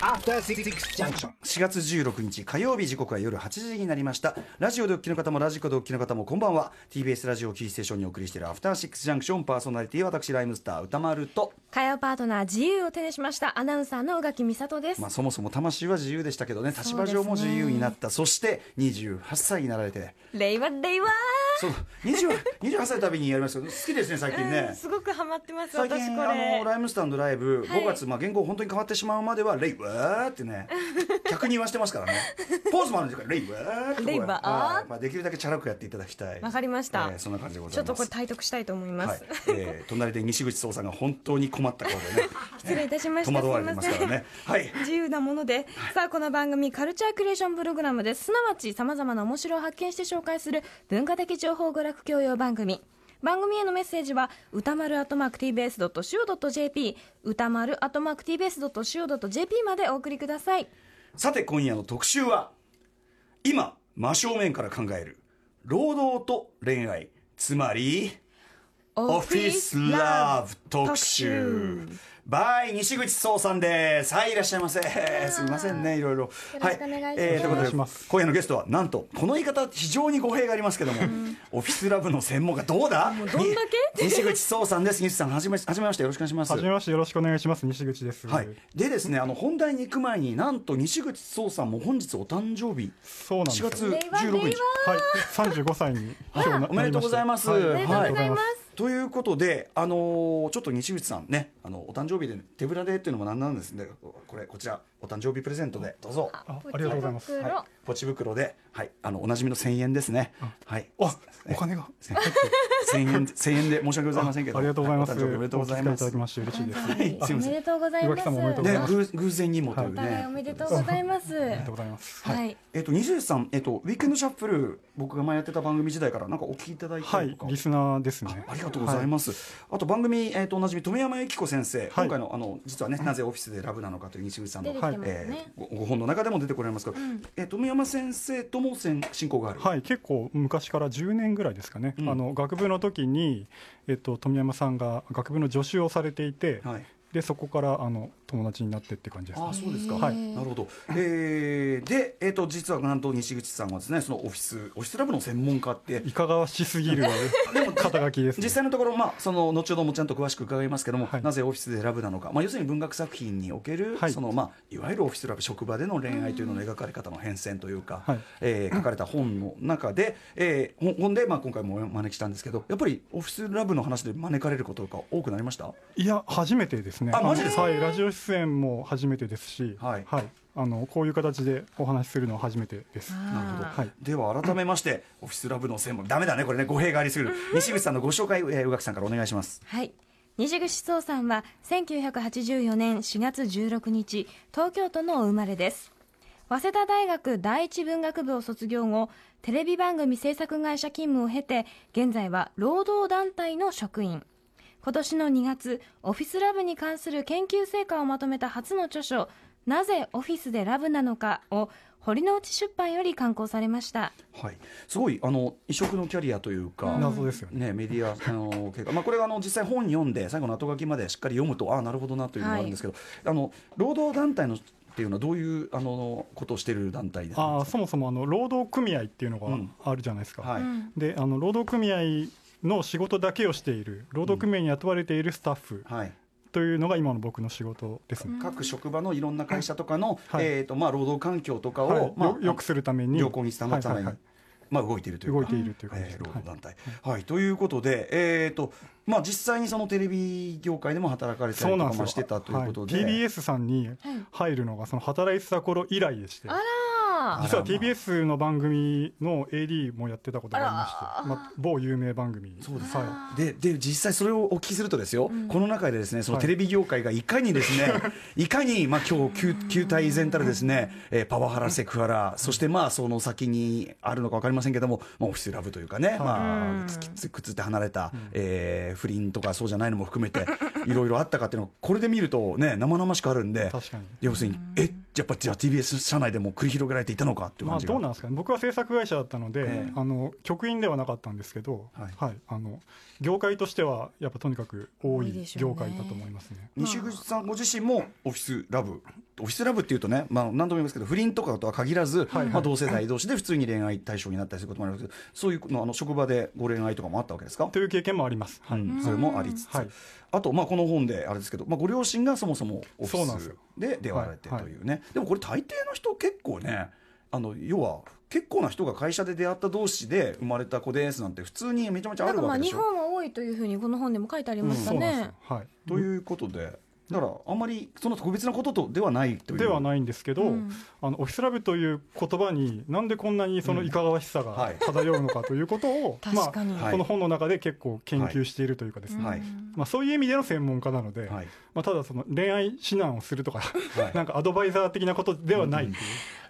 After Six Junction. 4月16日火曜日時刻は夜8時になりました。ラジオでお聞きの方もラジコでお聞きの方もこんばんは。TBS ラジオキーステーションにお送りしているアフターシックスジャンクションパーソナリティは私ライムスター歌丸と。火曜パートナー自由を手にしました。アナウンサーの宇垣美里です、まあそもそも魂は自由でしたけどね。立場上も自由になった。そ,、して28歳になられて。令和令和そう20 28歳のたびにやりますけど好きですね最近うんねすごくハマってます最近あれ。のライムスターのライブ、はい。5月、まあ、言語本当に変わってしまうまでは「レイワー」ってね 客に言わしてますからね。ポーズもあるんですから「レイワー」ってレイワーはい。まあ、できるだけチャラくやっていただきたい。わかりました。えーそんな感じでございます。ちょっとこれ体得したいと思います、はい。えー隣で西口壮さんが本当に困った顔でね。失礼いたしました。戸惑われてますからね。はい。自由なもので、さあこの番組カルチャークリエーションプログラムです。すなわちさまざまな面白を発見して紹介する文化的情報娯楽教養番組。番組へのメッセージは歌丸 @tbs.co.jp 歌丸 @tbs.co.jp までお送りください。さて今夜の特集は今真正面から考える労働と恋愛つまりオフィスラブ特集 by 西口壮さんです。はいいらっしゃいませ。すみませんねいろいろ。よろしくお願いします。ということで今夜のゲストはなんとこの言い方非常に語弊がありますけどもオフィスラブの専門家どうだ？もうどんだけ？に西口壮さんです。西口さんはじめはじめましてよろしくお願いします。はじめましてよろしくお願いします。西口です。はい、でですねあの本題に行く前になんと西口壮さんも本日お誕生日。4そうなんですよ。月令和16日令はい、三十五歳に今日なおめでとうございます。はい、おありがとうございます。ということで、あのーちょっと西口さんねあのお誕生日で手ぶらでっていうのもなんなんですね。これこちら。お誕生日プレゼントで。どうぞ。あありがとうございます。ポチ袋。はい、ポチ袋で、はい、あのおなじみの1000円ですね。はい。あ、お金が。1000円1000円で申し訳ございませんけど。ありがとうございます。お誕生日おめでとうございます。いただきまして嬉しいです。はい。すい。ませんおめでとうございます岩木さん。もおめでとうございます。ね偶偶然にもというね。おめでとうございます。ありがとうございます。はい、えっと、西口さん、えっと、ウィークエンドシャッフル、僕が前やってた番組時代から、なんかお聞きいただいたはいりとか。、リスナーですね。ありがとうございます。あと番組、えっ、と、おなじみ、富山由紀子先生、今回の、あの、実はね、なぜオフィスでラブなのかという西口さんの。出てきてますね。えーごご本の中でも出てこられますけど、えー富山先生ともせん親交がある？はい、はい、結構昔から10年ぐらいですかね、うん。あの学部の時に、えっと、富山さんが学部の助手をされていて、はい。でそこからあの友達になってって感じです、ああ、そうですか。はい。なるほど。えーで、えっ、と、実はなんと西口さんはですね、そのオフィス、オフィスラブの専門家って。いかがわしすぎる 肩書きです、ね、実際のところ、まあ、その後ほどもちゃんと詳しく伺いますけども、はい。なぜオフィスでラブなのか、まあ、要するに文学作品における、はい。そのまあ、いわゆるオフィスラブ職場での恋愛というのの描かれ方の変遷というか、はい。えー書かれた本の中で、えー本本で、まあ、今回もお招きしたんですけどやっぱりオフィスラブの話で招かれることが多くなりました？いや初めてですね。あマジですか？のはい。ラジオ出演も初めてですしはい。あのこういう形でお話しするのは初めてです。なるほど、はい。では改めまして オフィスラブの専門。ダメだねこれね。語弊がありすぎる。西口さんのご紹介、えー、宇垣さんからお願いします。はい。西口壮さんは1984年4月16日東京都のお生まれです。早稲田大学第一文学部を卒業後テレビ番組制作会社勤務を経て現在は労働団体の職員今年の2月オフィスラブに関する研究成果をまとめた初の著書「なぜオフィスでラブなのか」を堀之内出版より刊行されました。はい、すごいあの異色のキャリアというか、謎ですよね。ね、メディアあの経過、まあ、これがあの実際本読んで最後の後書きまでしっかり読むとああなるほどなというのがあるんですけど、あの労働団体のっていうのはどういうあのことをしている団体ですか？あーそもそもあの労働組合っていうのうん。があるじゃないですか、はい、であの労働組合の仕事だけをしている労働組合に雇われているスタッフはい、というのが今の僕の仕事ですね、各職場のいろんな会社とかの、はい。えーとまあ、労働環境とかを、はい。まあよよくするために。良好に保つために、はいはいはい。まあ、動いているというか。動いているという感じです。えー労働団体、はい。ということで、えーとまあ、実際にそのテレビ業界でも働かれたりとかしてたということで、はい。TBS さんに入るのがその働いてた頃以来でして、あら実はあらまあ TBS の番組の AD もやってたことがありまして、まあ、某有名番組そうです。はでで実際それをお聞きするとですよ、この中でですねそのはい。テレビ業界がいかにですね、い、かにまあ今日旧旧体依然たるですね、えーパワハラセクハラそしてまあその先にあるのか分かりませんけども、まあ、オフィスラブというかね、まあつきつくっつって離れた、えー不倫とかそうじゃないのも含めて いろいろあったかっていうのをこれで見るとね生々しくあるんで確かに。要するにえやっぱじゃあ TBS 社内でも繰り広げられていたのかって感じが、どうなんですかね、僕は制作会社だったので、ええ。あの局員ではなかったんですけど、ははい。いあの業界としては、やっぱとにかく多多い業界だと思いますね。西口さんご自身もオフィスラブオフィスラブっていうとね、まあ、何度も言いますけど不倫とかとは限らず、はいはい。まあ、同世代同士で普通に恋愛対象になったりすることもあるんですけどそういうのあの職場でご恋愛とかもあったわけですか？という経験もあります。はい。うんそれもありつつ、はい。あと、まあ、この本であれですけど、まあ、ご両親がそもそもオフィスで出会われてとはいい。うね、でもこれ大抵の人結構ねあの要は結構な人が会社で出会った同士で生まれた子ですなんて普通にめちゃめちゃあなんかまあるわけでしょ。日本は多いというふうにこの本でも書いてありましたそうなん。はい。ということでだからあんまりその特別なこととではないという。ではないん。ですけど、うん。あのオフィスラブという言葉になんでこんなにそのいかがわしさがはい。漂うのかということを、ま確かに。はい。この本の中で結構研究しているというかですね、はい。まあ、そういう意味での専門家なので、はい。まあ、ただその恋愛指南をするとか、はい。なんかアドバイザー的なことではないっていう、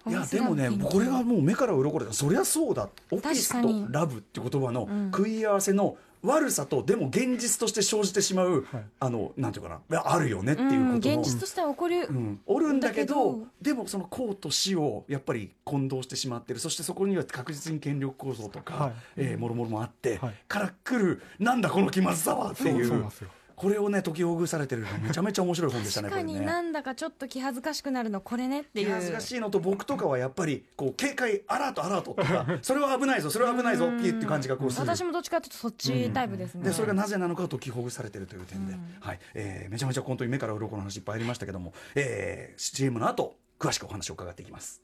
いやでもねこれはもう目から鱗でそりゃそうだ。オフィスとラブって言葉のん。食い合わせの悪さとでも現実として生じてしまう、はい。あのなんていうかな。あるよねっていううんことの。現実としては起こる、うん、おるんだけどだけど。でもその公と死をやっぱり混同してしまってる。そしてそこには確実に権力構造とか、はい。えーもろもろもあって、はい。から来るなんだこの気まずさはっていそうそううなんですよこれをね解きほぐされてるのめちゃめちゃ面白い本でしたね確かになんだかちょっと気恥ずかしくなるのこれねっていう。気恥ずかしいのと僕とかはやっぱりこう警戒アラートアラートとか それは危ないぞそれは危ないぞっていう感じがこうする。私もどっちかというとそっちタイプですね、でそれがなぜなのかを解きほぐされてるという点で、はい。えーめちゃめちゃ本当に目から鱗の話いっぱいありましたけども、えー、CM の後詳しくお話を伺っていきます。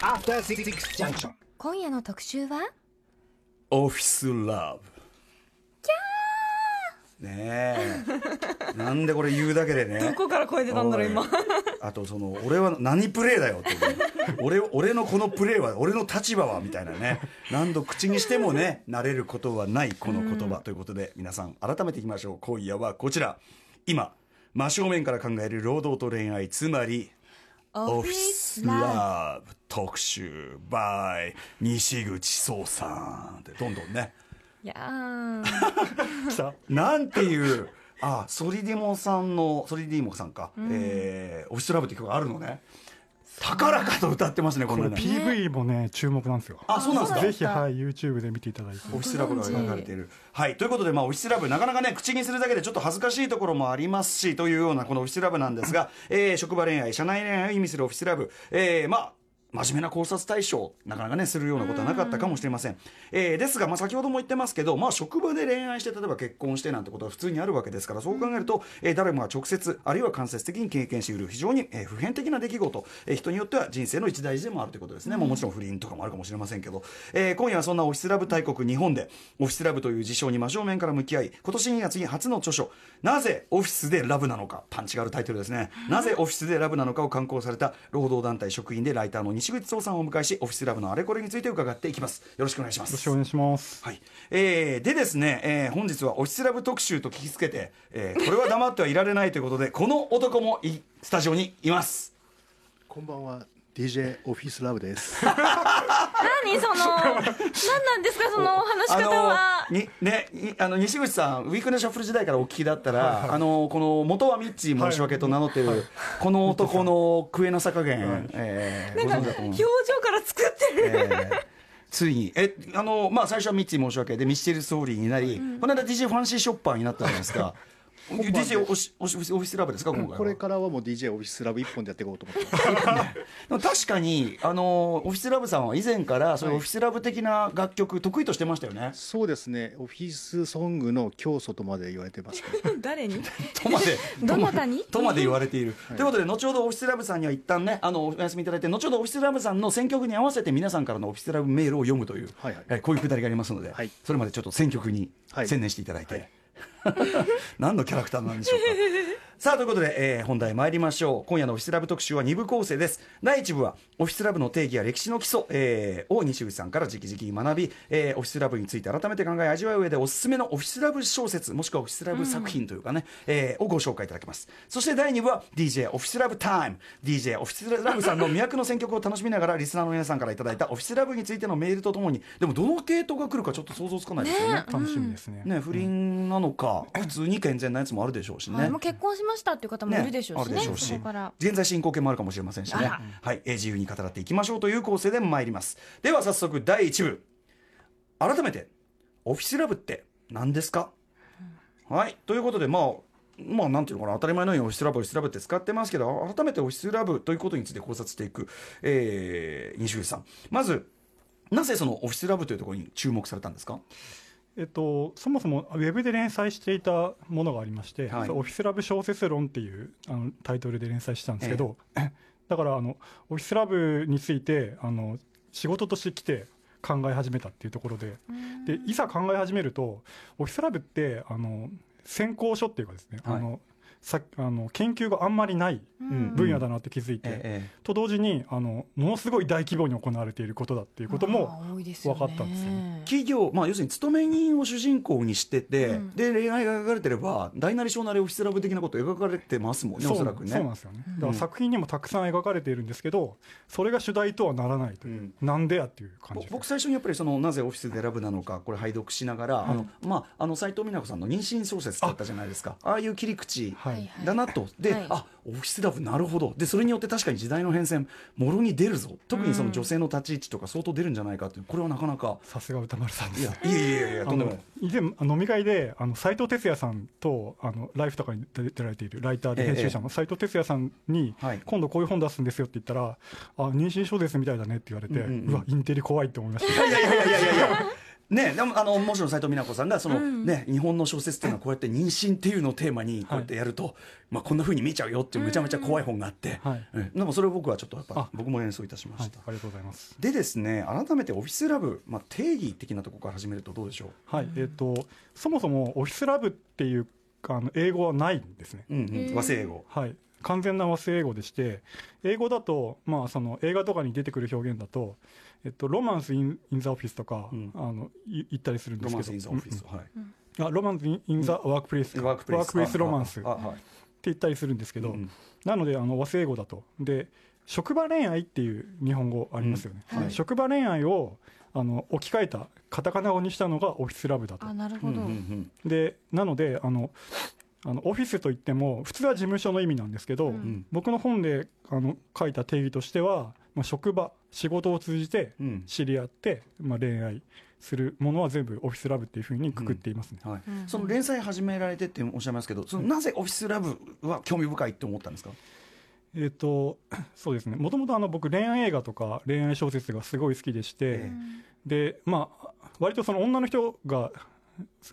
After Six Junction. 今夜の特集は？オフィスラブねえ。なんでこれ言うだけでね。どこから声出たんだろう今。あとその俺は何プレーだよって 俺俺のこのプレーは俺の立場はみたいなね。何度口にしてもね慣れることはないこの言葉ということで皆さん改めていきましょう。今夜はこちら。今真正面から考える労働と恋愛つまりオフィスラブ。特集 by 西口壮さんってどんどんねいや なんていうあソリディモさんのソリディモさんか、えーオフィスラブって曲があるのね。高らかと歌ってますねこのね。PV もね注目なんですよ。あそうなんですか。ぜひ、はい、YouTube で見ていただいて。オフィスラブが描かれている。はい。ということで、まあ、オフィスラブ、なかなかね、口にするだけでちょっと恥ずかしいところもありますし、というようなこのオフィスラブなんですが、えー職場恋愛、社内恋愛を意味するオフィスラブ、えーまあ、真面目な考察対象、なかなかね、するようなことはなかったかもしれません。えーですが、まあ、先ほども言ってますけど、まあ、職場で恋愛して、例えば結婚してなんてことは普通にあるわけですから、そう考えると、えー誰もが直接、あるいは間接的に経験している、非常に、えー普遍的な出来事、えー人によっては人生の一大事でもあるということですね。もうもちろん不倫とかもあるかもしれませんけど、えー今夜はそんなオフィスラブ大国日本で、オフィスラブという事象に真正面から向き合い、今年2月に初の著書、なぜオフィスでラブなのか、パンチがあるタイトルですね。なぜオフィスでラブなのかを刊行された労働団体職員でライターの西口壮さんをお迎えし、オフィスラブのあれこれについて伺っていきます。よろしくお願いします。よろしくお願いしますはいえーでですね、えー本日はオフィスラブ特集と聞きつけて、えーこれは黙ってはいられないということでこの男もいスタジオにいますこんばんは DJ オフィスラブです。何その何なんですかその話し方は。にねいあの西口さんウィークネシャッフル時代からお聞きだったら、あのこの元はミッチー申し訳と名乗ってる、この男の食えなさ加減、えーご存知だと思う。表情から作ってる。えーついに。えあの、まあ、最初はミッチー申し訳でミスチルストーリーになり、この間 DJ ファンシーショッパーになったじゃないですか DJ オシオフィスラブですか今回はこれからはもう DJ オフィスラブ一本でやっていこうと思ってます。でも確かにあのオフィスラブさんは以前からそういうオフィスラブ的な楽曲得意としてましたよね。そうですね。オフィスソングの教祖とまで言われてます け ど。誰に？とまでどなたに？とまで言われている。ということで後ほどオフィスラブさんには一旦ねあのお休みいただいて後ほどオフィスラブさんの選曲に合わせて皆さんからのオフィスラブメールを読むという、はいはいえこういうくだりがありますので、はいそれまでちょっと選曲にはい専念していただいて。何のキャラクターなんでしょうか。さあということで、えー本題参りましょう。今夜のオフィスラブ特集は2部構成です。第1部はオフィスラブの定義や歴史の基礎、えーを西口さんから直々に学び、えーオフィスラブについて改めて考え味わう上でおすすめのオフィスラブ小説もしくはオフィスラブ作品というかね、えーをご紹介いただきます。そして第2部は DJ オフィスラブタイム。DJ オフィスラブさんの魅惑の選曲を楽しみながらリスナーの皆さんからいただいたオフィスラブについてのメールとともに。でもどの系統が来るかちょっと想像つかないですよね。楽しみですね、ね、不倫なのか、普通に健全なやつもあるでしょうしね。はいもう結婚しましたっていう方もいるでしょうしねあるでしょうし。現在進行形もあるかもしれませんしね。はいえー自由に語らっていきましょうという構成で参ります。では早速第1部。改めてオフィスラブって何ですか、はいということでまあまあなんていうのかな当たり前のようにオフィスラブオフィスラブって使ってますけど改めてオフィスラブということについて考察していく、えー、西口さん。まずなぜそのオフィスラブというところに注目されたんですか？えっと、そもそもウェブで連載していたものがありまして、はい。オフィスラブ小説論っていうあのタイトルで連載してたんですけど、だからあのオフィスラブについてあの仕事として来て考え始めたっていうところででいざ考え始めるとオフィスラブってあの専攻書っていうかですね、はい。あのさあの研究があんまりないん。分野だなって気づいて、えと同時にあのものすごい大規模に行われていることだっていうことも分かったんですよね。企業、まあ、要するに勤め人を主人公にしてて、うん。で恋愛が描かれてれば大なり小なりオフィスラブ的なこと描かれてますもんねおそらくね。そうなんですよね、だから作品にもたくさん描かれているんですけどそれが主題とはならないという、なんでやっていう感じ僕最初にやっぱりそのなぜオフィスで選ぶなのかこれ拝読しながら、あのまああの斉藤美奈子さんの妊娠小説だったじゃないですか。あ。あいう切り口。はいだなと、で、はい。あオフィスラブなるほど。でそれによって確かに時代の変遷もろに出るぞ。特にその女性の立ち位置とか相当出るんじゃないかってこれはなかなか。さすが歌丸さんでいすやいやいやいやとあんでもなのい。以前飲み会であの斉藤哲也さんとあのライフとかに出出られているライターでええ編集者の斉藤哲也さんに、はい。今度こういう本出すんですよって言ったらあ妊娠小説みたいだねって言われて、ううんうん。わインテリ怖いって思いました。いやいやいやいやいや。ね、でもあのもちろん斉藤美奈子さんがその、ね日本の小説っていうのはこうやって妊娠っていうのをテーマにこうやってやると、まあこんな風に見えちゃうよっていうめちゃめちゃ怖い本があって、でもそれを僕はちょっとやっぱあ。僕も演奏いたしまはい。した、ありがとうございます。でですね改めてオフィスラブ、まあ、定義的なところから始めるとどうでしょはい。えっ、とそもそもオフィスラブっていうあの英語はないんですね。う、うんうん、和製英語。はい、完全な和製英語でして英語だと、まあ、その映画とかに出てくる表現だと「えっと、 romance in in the office」とか、うん。あのい言ったりするんですけど。ロマンス・イン・ザ・オフィス、はい。うんあ romance in the workplace、workplace romance って言ったりするんですけど、うん。なのであの和製英語だと。で職場恋愛っていう日本語ありますよね、うん。はい。職場恋愛をあの置き換えたカタカナ語にしたのがオフィスラブだと。あなるほど、でなのであのあのオフィスといっても普通は事務所の意味なんですけど、うん。僕の本であの書いた定義としては、まあ、職場仕事を通じてうん。知り合って、まあ、恋愛するものは全部オフィスラブっていうふうにくくっていますね、はい。うんその連載始められてっておっしゃいますけどそのなぜオフィスラブは興味深いって思ったんですか、えっ、と そうですね。もともと僕恋愛映画とか恋愛小説がすごい好きでして、えでまあ割とその女の人が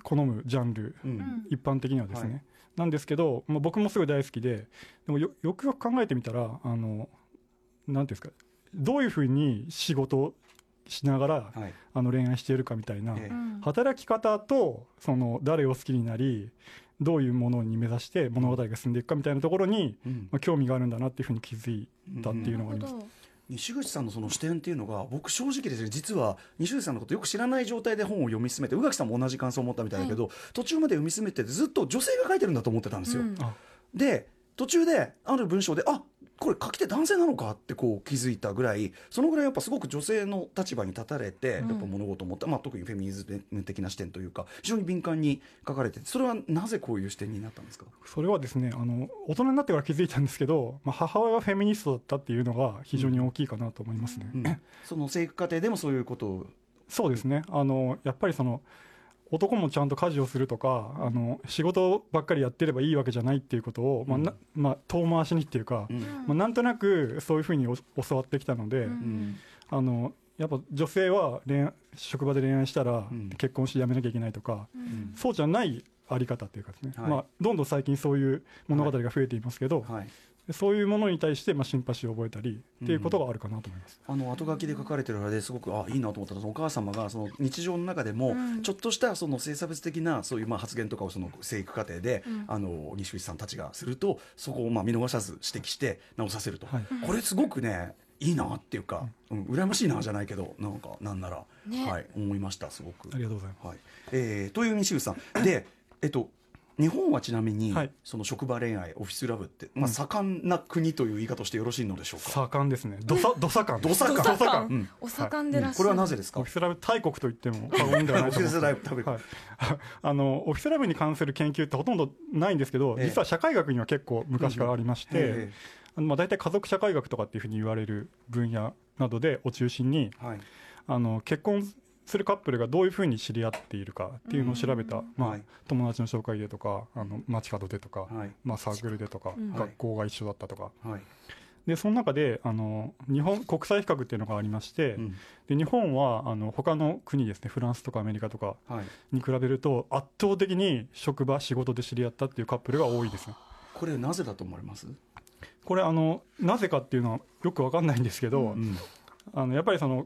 好むジャンルうん。一般的にはですね、はいなんですけど、まあ、僕もすごい大好きででもよよくよく考えてみたらあのなんていうんですかどういうふうに仕事をしながら、はい。あの恋愛しているかみたいな、ええ。うん働き方とその誰を好きになりどういうものに目指して物語が進んでいくかみたいなところに、うん。まあ、興味があるんだなっていうふうに気づいたっていうのがあります。なるほど西口さんのその視点っていうのが僕正直ですね実は西口さんのことよく知らない状態で本を読み進めて宇垣さんも同じ感想を持ったみたいだけど、途中まで読み進めててずっと女性が書いてるんだと思ってたんですよ、うん。あで途中である文章であこれ書き手男性なのかってこう気づいたぐらいそのぐらいやっぱすごく女性の立場に立たれて、うん。やっぱ物事を持って、まあ、特にフェミニズム的な視点というか非常に敏感に書かれててそれはなぜこういう視点になったんですか？それはですねあの大人になってから気づいたんですけど、まあ、母親がフェミニストだったっていうのが非常に大きいかなと思いますね。うん。その生育過程でもそういうことを？そうですね。あのやっぱりその男もちゃんと家事をするとかあの仕事ばっかりやってればいいわけじゃないっていうことを、まあなまあ、遠回しにっていうか、うん。まあ、なんとなくそういうふうにお教わってきたので、うん。あのやっぱ女性は恋愛職場で恋愛したらうん。結婚して辞めなきゃいけないとか、うん。そうじゃないあり方っていうかですね、はい。まあ、どんどん最近そういう物語が増えていますけど、はいそういうものに対してまあシンパシーを覚えたりっていうことがあるかなと思います。あの後書きで書かれてるあれですごくあいいなと思ったのお母様がその日常の中でもうん。ちょっとしたその性差別的なそういうまあ発言とかをその生育過程で、うん。あの西口さんたちがするとそこをまあ見逃さず指摘して直させると、はい。これすごくねいいなっていうか、うん、羨ましいなじゃないけどなんかなんなら、ね。はい思いましたすごく。あ。りがとうございます。はい。えーという西口さん。でえっと日本はちなみに、はい。その職場恋愛オフィスラブって、まあ、盛んな国という言い方をしてよろしいのでしょうか、盛んですね。どさどさかんどさかんお盛盛うん。お盛んでらっしゃる、これはなぜですか？オフィスラブ大国と言っても過言ではないと思いますオフィスラブ大国はい、あのオフィスラブに関する研究ってほとんどないんですけど、ええ。実は社会学には結構昔からありまして、えあのまあ、大体家族社会学とかっていうふうに言われる分野などでを中心にえはい。あの結婚するカップルがどういうふうに知り合っているかっていうのを調べた、まあはい。友達の紹介でとかあの街角でとか、はい。まあ、サークルでとか、うん。学校が一緒だったとか。はい。でその中であの日本国際比較っていうのがありまして、うん。で日本はあの他の国ですねフランスとかアメリカとかはい。に比べると圧倒的に職場仕事で知り合ったっていうカップルが多いですねこれなぜだと思われます、これあのなぜかっていうのはよくわかんないんですけど、うん。あのやっぱりその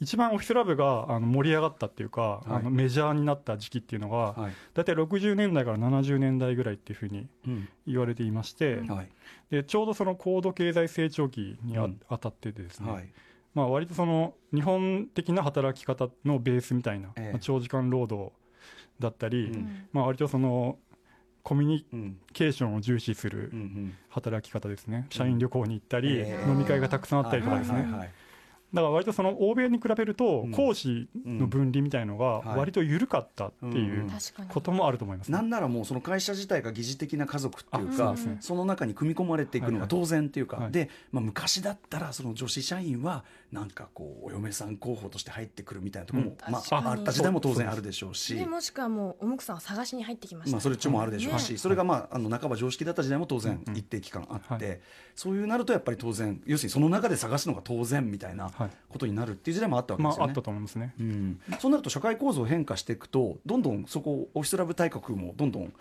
一番オフィスラブがあの盛り上がったっていうか、はい。あのメジャーになった時期っていうのが、はい。大体60年代から70年代ぐらいっていうふうにうん。言われていまして、はい。でちょうどその高度経済成長期にあ、うん。当たっててですね、はい。まあ、割とその日本的な働き方のベースみたいな、ええ。まあ長時間労働だったり、うん。まあ、割とそのコミュニうんケーションを重視するうん。うん働き方ですね、社員旅行に行ったり、ええ。飲み会がたくさんあったりとかですね、だから割とその欧米に比べるとうん。講師の分離みたいのがはい。割と緩かったっていうこともあると思いますね、なんならもうその会社自体が疑似的な家族っていうあかそね。その中に組み込まれていくのが当然っていうか、はい。で、まあ、昔だったらその女子社員はなんかこうお嫁さん候補として入ってくるみたいなところも、うん。まあ、あった時代も当然あるでしょうし。でもしくはもうおむくさんを探しに入ってきました、まあ、それっちもあるでしょうし、ねそれが、まあ、あの半ば常識だった時代も当然うん一定期間あって、はそういうなるとやっぱり当然要するにその中で探すのが当然みたいなはいことになるっていう時代もあったわけですよね。まああったと思いますね。うん、そうなると社会構造変化していくとどんどんそこオフィスラブ大国もどんどん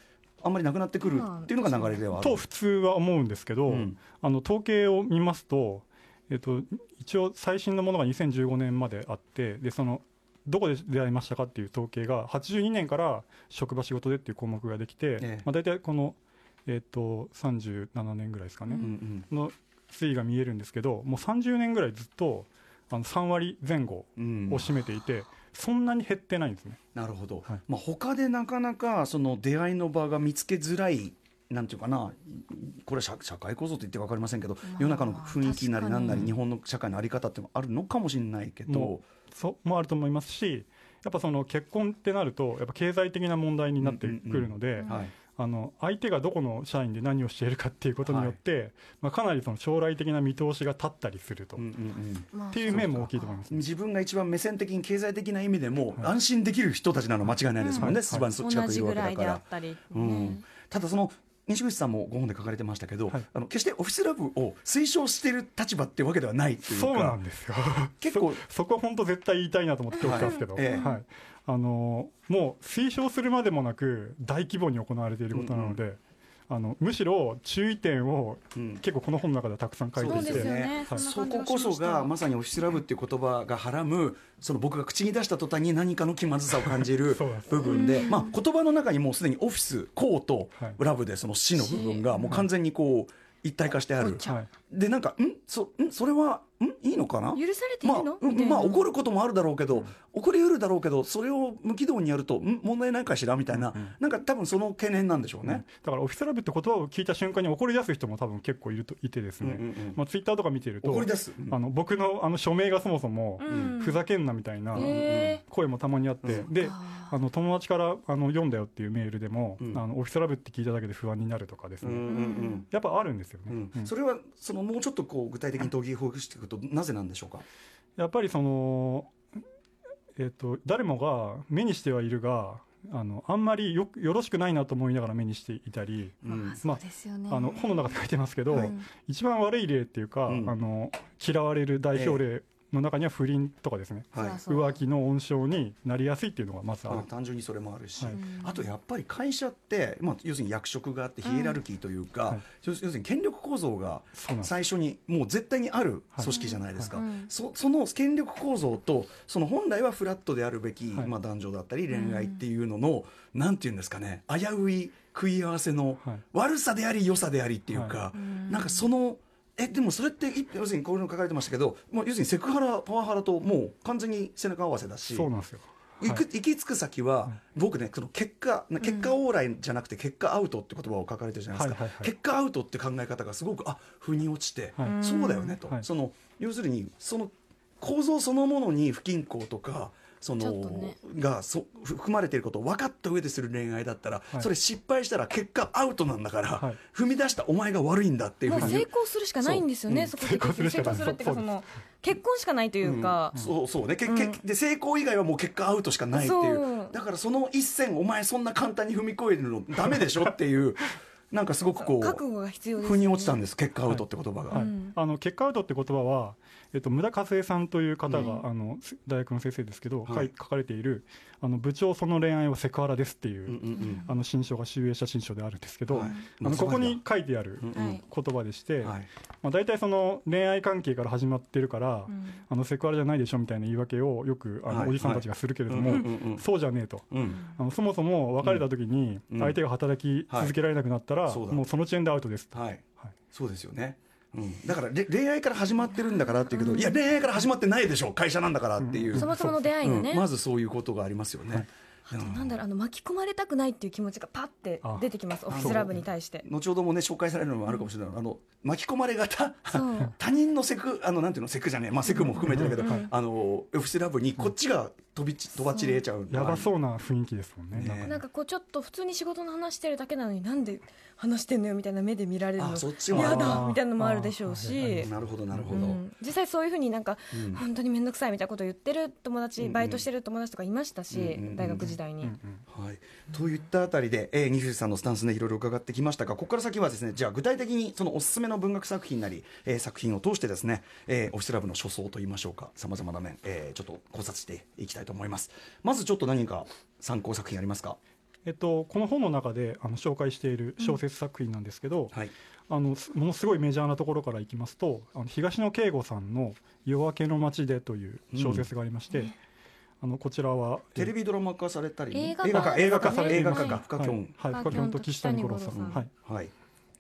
あんまりなくなってくるっていうのが流れではある。と普通は思うんですけど、うん。あの統計を見ますと、えっと、一応最新のものが2015年まであってでそのどこで出会いましたかっていう統計が82年から職場仕事でっていう項目ができて、ええ。まあ、大体この、えっと、37年ぐらいですかね、うんの推移が見えるんですけどもう30年ぐらいずっとあの3割前後うん。うんを占めていて、そんなに減ってないんですね。なるほど、はい。まあ、他でなかなかその出会いの場が見つけづらいなんていうかなこれは社社会構造と言って分かりませんけど、まあ世の中の雰囲気なりなんなり日本の社会の在り方っていうのがあるのかもしれないけど。も、そうもあると思いますしやっぱその結婚ってなるとやっぱ経済的な問題になってくるので、うん。はいあの相手がどこの社員で何をしているかっていうことによって、まあ、かなりその将来的な見通しが立ったりすると、うんうんうん。まあっていう面も大きいと思います、自分が一番目線的に経済的な意味でもはい安心できる人たちなのは間違いないですもんね、うん一番近くいるわけだから。たり、ね。うん。ただその西口さんもご本で書かれてましたけど、はい。あの決してオフィスラブを推奨している立場っていうわけではないっていうか。そうなんですよ。結構そそこは本当絶対言いたいなと思って今日来たんですけど、はい。ええ。はいあのもう推奨するまでもなく大規模に行われていることなので、あのむしろ注意点をうん。結構この本の中ではたくさん書いてい。てそここそがまさにオフィスラブっていう言葉がはらむその僕が口に出した途端に何かの気まずさを感じる 部分で、まあ、言葉の中にもうすでにオフィスコーとはい。ラブでその死の部分がもう完全にこう一体化してある、はいでなんかん？そん？それはん？いいのかな？許されていまあるの、うんみたいな。まあ怒ることもあるだろうけど、怒りうるだろうけどそれを無軌道にやるとん？問題ないかしら？みたいな、なんか多分その懸念なんでしょうね。だからオフィスラブって言葉を聞いた瞬間に怒り出す人も多分結構いるといてですね、うんうんうん。まあ、ツイッターとか見てると怒り出す、うん。あの僕のあの署名がそもそもうん。ふざけんなみたいなへ声もたまにあって、うんであの友達からあの読んだよっていうメールでも、うん。あのオフィスラブって聞いただけで不安になるとかですね、うんうんうん。やっぱあるんですよね、うん。うん。それはそのもうちょっとこう具体的に研ぎほぐしていくとなぜなんでしょうか？やっぱりその、えっと誰もが目にしてはいるがあのあんまりよよろしくないなと思いながら目にしていたり、うんまあそうですよね、あの本の中で書いてますけど、はい。一番悪い例っていうか、うん。あの嫌われる代表例の中には不倫とかですね、はい。浮気の温床になりやすいっていうのがまずある。あ、単純にそれもあるし、はい。あとやっぱり会社って、まあ、要するに役職があってヒエラルキーというか、はい。要するに権力構造が最初にもう絶対にある組織じゃないですか、そその権力構造とその本来はフラットであるべき、はい。まあ、男女だったり恋愛っていうのの、なんていうんですかね危うい食い合わせのはい。悪さであり良さでありっていうか、はなんかそのえでもそれってい要するにこういうの書かれてましたけど、まあ、要するにセクハラパワハラともう完全に背中合わせだしそうなんですよ。行く行き着く先は、僕ねその結果結果往来じゃなくて結果アウトって言葉を書かれてるじゃないですか、はいはいはい。結果アウトって考え方がすごくあ腑に落ちて、はい。そうだよねと、はい。その要するにその構造そのものに不均衡とかそのね。がそ含まれていることを分かった上でする恋愛だったら、はい。それ失敗したら結果アウトなんだから、はい。踏み出したお前が悪いんだっていうふうに成功するしかないんですよね、そそこで成功するっていうかその結婚しかないというか、そうそうね。け、けうん。で成功以外はもう結果アウトしかないっていう。だからその一線お前そんな簡単に踏み越えるのダメでしょっていうなんかすごくこう覚悟が必要です、腑に落ちたんです結果アウトって言葉が、はい。うん。あの結果アウトって言葉は、えっと、無駄和江さんという方が、うん。あの大学の先生ですけど、はい書かれているあの「部長その恋愛はセクハラです」っていう、うんうんあの新書が集英写真書であるんですけど、はい。あのここに書いてある言葉でして、はい。まあ、大体その恋愛関係から始まってるから、うん。あのセクハラじゃないでしょみたいな言い訳をよくあの、はい。おじさんたちがするけれども、そうじゃねえと。うん。あのそもそも別れた時にうん。相手が働き続けられなくなったら、そうだ。もうその時点でアウトですと、はい。はい。そうですよね、うん、だかられ恋愛から始まってるんだからっていうけど、いや恋愛から始まってないでしょ会社なんだからっていう、そもそもの出会いがね、うん。まずそういうことがありますよね、うん。なんだろうあの巻き込まれたくないっていう気持ちがパッて出てきますオフィスラブに対して。後ほどもね紹介されるのもあるかもしれない、あの巻き込まれ型そう。他人のセクあのなんていうのセクじゃねえ。まあセクも含めてだけど、うん。うんあのオフィスラブにこっちが飛びち飛ばちれちゃうやばそううな雰囲気ですもんね。ねなんかなんかこうちょっと普通に仕事の話してるだけなのになんで話してんのよみたいな目で見られるの。あそっちもやあだみたいなのもあるでしょうし。なるほどなるほど、うん。実際そういうふうになんか、うん。本当に面倒くさいみたいなことを言ってる友達、うんうんバイトしてる友達とかいましたし、うんうんうん大学時代に、うんうんはい、といったあたりで、えー、西口さんのスタンスねいろいろ伺ってきましたがここから先はですねじゃあ具体的にそのおすすめの文学作品なり、えー作品を通してですね、えーオフィスラブの書相といいましょうか。さまざまな面、えーちょっと考察していきたいと思います。まずちょっと何か参考作品ありますか？えっと、この本の中であの紹介している小説作品なんですけど、はい。あのすものすごいメジャーなところからいきますとあの東野圭吾さんの「夜明けの街で」という小説がありまして、あのこちらはテレビドラマ化されたり映画映画化映画化されてます。映画化が深きょん。はい、はい、深きょんと岸谷五郎さん、はい、はい。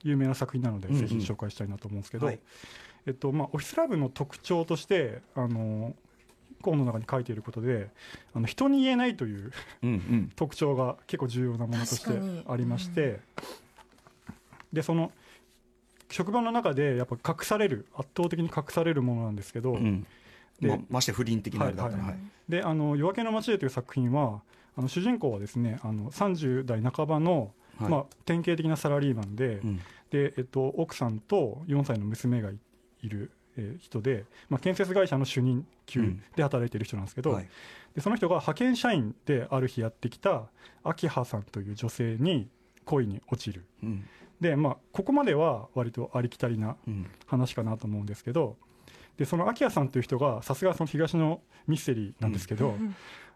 有名な作品なので、うんうん。ぜひ紹介したいなと思うんですけど、はい。えっとまあ、オフィスラブの特徴としてあの本の中に書いていることであの人に言えないといううんうん。特徴が結構重要なものとしてありまして、でその職場の中でやっぱ隠される圧倒的に隠されるものなんですけど、うん。でままして不倫的なあれだったであの「夜明けの街で」という作品はあの主人公はですねあの30代半ばの、はい。まあ、典型的なサラリーマンで,、うん。でえっと、奥さんと4歳の娘がいいる、えー人で、まあ、建設会社の主任級で働いている人なんですけど、はい。でその人が派遣社員である日やってきた秋葉さんという女性に恋に落ちる。うん。で、まあ、ここまでは割とありきたりなうん話かなと思うんですけどでその秋谷さんという人がさすがその東のミステリーなんですけど、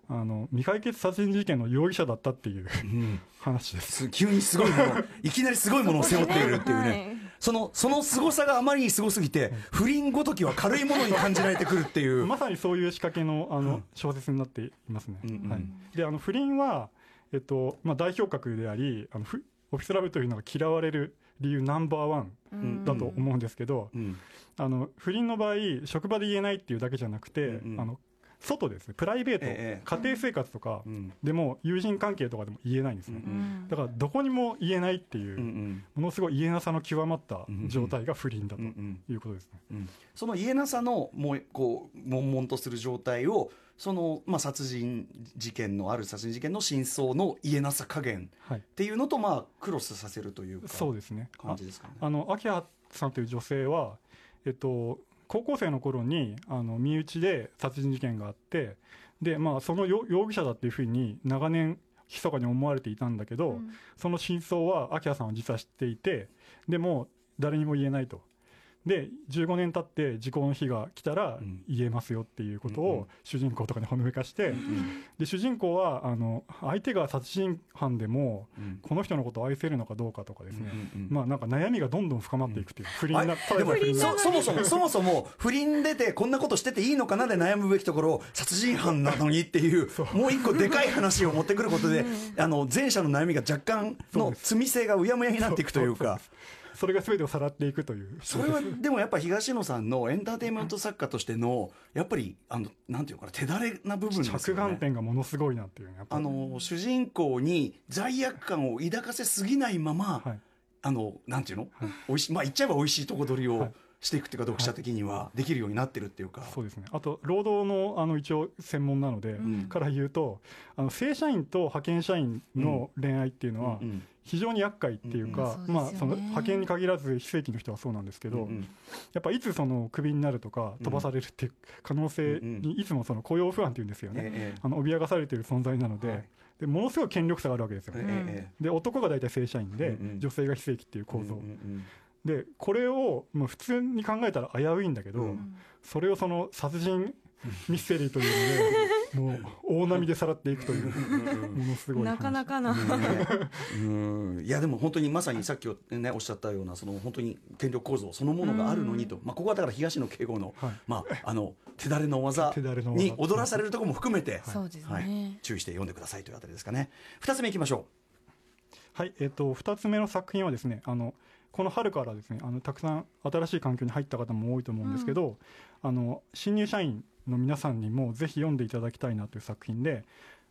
あの未解決殺人事件の容疑者だったっていううん。話です。す急にすごいものいきなりすごいものを背負っているっていうね、はいそのその凄さがあまりにすごすぎて不倫ごときは軽いものに感じられてくるっていう、まさにそういう仕掛けのあの、うん。小説になっていますね。うんうんはい、であの不倫は、えっとまあ、代表格でありあのふオフィスラブというのが嫌われる理由ナンバーワンうん。だと思うんですけど、うん。あの不倫の場合職場で言えないっていうだけじゃなくて、うんうん。あの外ですね。プライベート、ええ家庭生活とかうん。でも友人関係とかでも言えないんですね、うんだからどこにも言えないっていう、うんうん。ものすごい言えなさの極まった状態が不倫だということですね。うん。その言えなさのもうこう悶々とする状態をその、まあ、殺人事件のある殺人事件の真相の言えなさ加減はい。っていうのとまあクロスさせるというかそうですね。感じですかね。あの秋葉さんという女性は、えっと、高校生の頃にあの身内で殺人事件があってで、まあ、その容容疑者だっていうふうに長年密かに思われていたんだけど、うんその真相は秋葉さんは実は知っていてでも誰にも言えないと。で15年経って時効の日が来たらうん。言えますよっていうことを主人公とかにほのめかして、うんで主人公はあの相手が殺人犯でもうん。この人のことを愛せるのかどうかとかですね、まあなんか悩みがどんどん深まっていくっていう、不倫な、あでもただ不倫なそそもそもそもそも不倫出てこんなことしてていいのかなで悩むべきところを殺人犯なのにっていうもう一個でかい話を持ってくることであの前者の悩みが若干の積み性がうやむやになっていくというか。それが全てをさらっていくという。それはでもやっぱ東野さんのエンターテインメント作家としてのやっぱりあのなんていうのかな手だれな部分ですよね。着眼点がものすごいなっていうあの主人公に罪悪感を抱かせすぎないまま、はい。あのなんていうの、美味しいまあ言っちゃえば美味しいとこ取りをはいしていくっていうか読者的にはできるようになってるっていうか、そうですね。あと労働のあの一応専門なので、ん。から言うとあの正社員と派遣社員の恋愛っていうのはうんうん非常に厄介っていうか、うんまあ、そうですよね。その派遣に限らず非正規の人はそうなんですけど、うんやっぱいつそのクビになるとか飛ばされるっていう可能性にいつもその雇用不安っていうんですよね、ええあの脅かされている存在なので,、はい。でものすごい権力差があるわけですよ、えええで男が大体正社員で、うんうん。女性が非正規っていう構造、うんうんでこれをもう普通に考えたら危ういんだけど、うん。それをその殺人ミステリーというので もう大波でさらっていくというものすごい話。なかなかな、うん。いやでも本当にまさにさっきねおっしゃったようなその本当に権力構造そのものがあるのにと、まあ、ここはだから東野敬吾の,、はい。まあ、あの手だれの技手だれの技。に踊らされるところも含めて、はい、注意して読んでくださいというあたりですかね。二つ目いきましょはい、えっ、と2つ目の作品はですねあのこの春からですねあのたくさん新しい環境に入った方も多いと思うんですけど、あの新入社員の皆さんにもぜひ読んでいただきたいなという作品で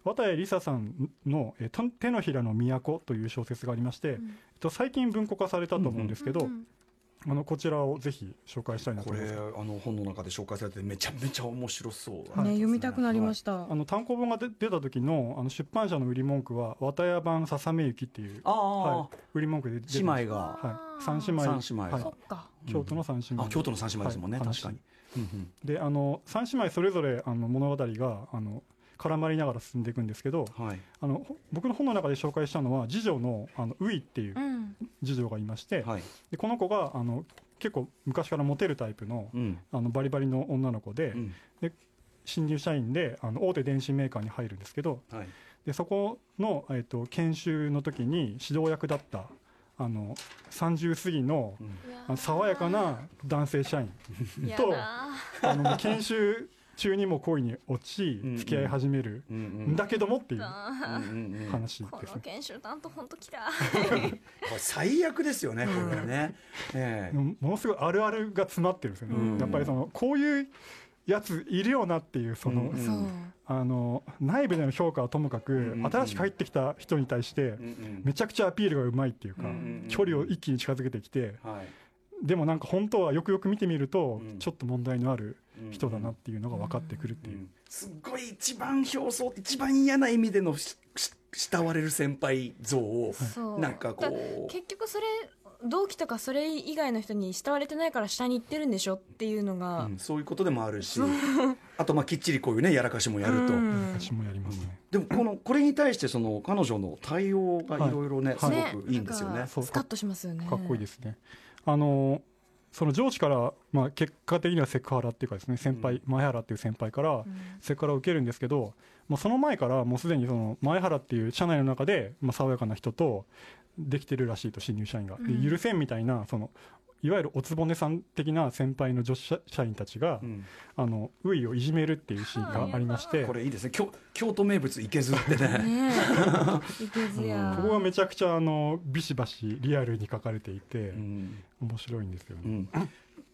綿谷りささんのえーと「手のひらの都」という小説がありまして、えっと、最近文庫化されたと思うんですけど、うんあのこちらをぜひ紹介したいなうこれと思います。あの本の中で紹介されてめちゃめちゃ面白そうだね、読みたくなりました、あの単行本が出出た時のあの出版社の売り文句は「綿谷版ささめゆき」っていう、ああ、はい、売り文句で出て姉妹が。はい、三姉妹。三姉妹はい。そっか。京都の三姉妹、あ京都の三姉妹ですもんね、はい確かに、うんうんであの三姉妹それぞれあの物語があの絡まりながら進んでいくんですけどはい。あのほ僕の本の中で紹介したのは次女のあのウイっていううん。次女がいまして、はい。でこの子があの結構昔からモテるタイプのうん。あのバリバリの女の子で、うん。新入社員であの大手電子メーカーに入るんですけどはい。でそこの、えっと研修の時に指導役だったあの30過ぎのうん。あの爽やかな男性社員やとだあの研修中にも恋に落ちうんうん。付き合い始める。うんうん。んだけどもっていうあうんうんうん。こ話こですね。の研修担当本当嫌いれ最悪ですよねこれはね、ええ。でもものすごいあるあるが詰まってるんですよね、うんやっぱりそのこういうやついるよなっていうその、うんそう。あの内部での評価はともかく、うん新しく入ってきた人に対して、うんうん。めちゃくちゃアピールがうまいっていうか、うん。距離を一気に近づけてきてはい。でもなんか本当はよくよく見てみると、うん。ちょっと問題のある人だなっていうのが分かってくるっていう、すっごい一番表層一番嫌な意味でのしし慕われる先輩像をなんかこだう結局それ同期とかそれ以外の人に慕われてないから下に行ってるんでしょっていうのが、うんそういうことでもあるしあとまあきっちりこういうねやらかしもやると、うん。私もやりますね、でもこのこれに対してその彼女の対応がいろいろね、はい。ねすごくいいんですよね。なんかスカッとしますよね。かっこいいですね。あのその上司から、まあ、結果的にはセクハラっていうかですね先輩、前原っていう先輩からセクハラを受けるんですけど、もうその前からもうすでにその前原っていう社内の中で、まあ、爽やかな人とできてるらしいと新入社員が、でうん。許せんみたいなそのいわゆるおつぼねさん的な先輩の女子社社員たちが、うん。あのウイをいじめるっていうシーンがありまして、これいいですね。京京都名物いけずってね。ここがめちゃくちゃあのビシバシリアルに書かれていて、うん。面白いんですよね。うん。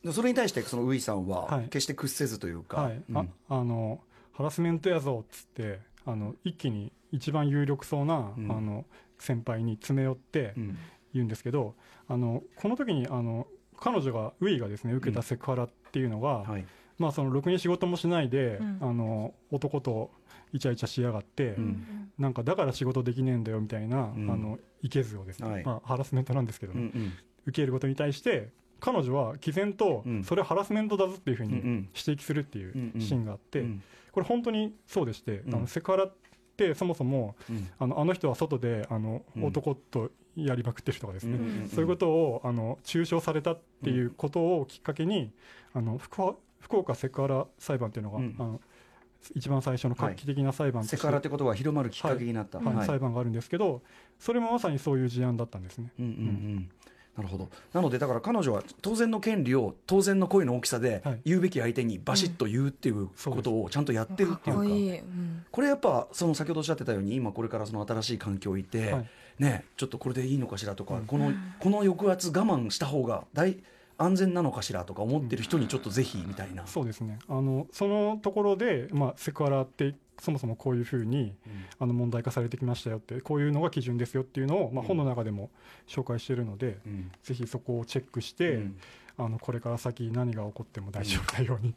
でそれに対してそのウイさんははい。決して屈せずというか、ああのハラスメントやぞっつってあの一気に一番有力そうな、うん。あの先輩に詰め寄ってうん。言うんですけど、あのこの時にあの彼女がウイがですね受けたセクハラっていうのが、はい。まあそのろくに仕事もしないで、うん。あの男とイチャイチャしやがって、うん。なんかだから仕事できねえんだよみたいな、うん。あのいけずをですね、はい。まあ、ハラスメントなんですけどね、うんうん。受けることに対して彼女は毅然とうん。それはハラスメントだぞっていうふうに指摘するっていうシーンがあって、うん。これ本当にそうでして、うん。あのセクハラってそもそもうん。あのあの人は外であの、うん。男とやりまくってるとかですね、うんそういうことをあの中傷されたっていうことをきっかけに、あの福岡福岡セクハラ裁判っていうのが、うん。あの一番最初の画期的な裁判として、セクハラってことは広まるきっかけになった、はい。はい。裁判があるんですけどそれもまさにそういう事案だったんですね。うんうんうん。なるほど。なのでだから彼女は当然の権利を当然の声の大きさではい。言うべき相手にバシッと言うっていうことをちゃんとやってるっていうか、これやっぱその先ほどおっしゃってたように今これからその新しい環境にいて、はいねちょっとこれでいいのかしらとか、このこの抑圧我慢した方が大安全なのかしらとか思ってる人にちょっとぜひみたいな、そうですね。あのそのところで、まあ、セクハラってそもそもこういうふうにあの問題化されてきましたよってこういうのが基準ですよっていうのを、まあ、本の中でも紹介しているので、うん。ぜひそこをチェックして、うん。あのこれから先何が起こっても大丈夫なように、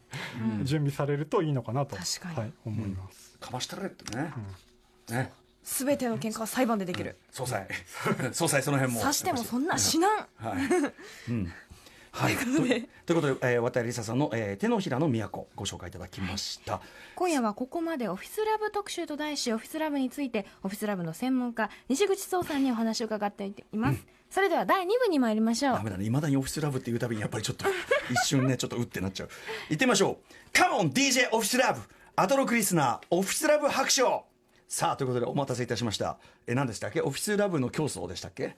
うん。準備されるといいのかなと確かに。はい、思います。かましたれってね、ねすべての喧嘩は裁判でできる、総裁 総裁その辺も刺してもそんな死なんはい。うん。はい。とということで、えー、渡りささんの、えー、手のひらの都ご紹介いただきました。今夜はここまでオフィスラブ特集と題しオフィスラブについてオフィスラブの専門家西口壮さんにお話を伺っています、それでは第2部に参りましょうダメだね。いまだにオフィスラブっていうたびにやっぱりちょっと一瞬ねちょっとうってなっちゃう。行ってみましょう。カモン DJ オフィスラブアトロクリスナーオフィスラブ白書。さあということでお待たせいたしました。え何でしたっけ？オフィスラブの競争でしたっけ？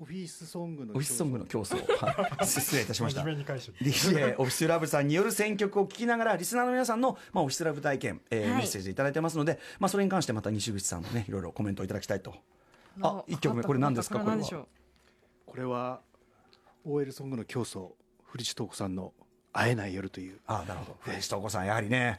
オフィスソングのオフィスソングの競争。はい。失礼いたしました。DJ オフィスラブさんによる選曲を聞きながらリスナーの皆さんの、まあ、オフィスラブ体験、えーはい。メッセージいただいてますので、まあ、それに関してまた西口さんのねいろいろコメントをいただきたいと。あ一曲目これ何ですか？これは。これは OL ソングの競争古地東子さんの「会えない夜」という。あなるほど。古市東子さんやはりね。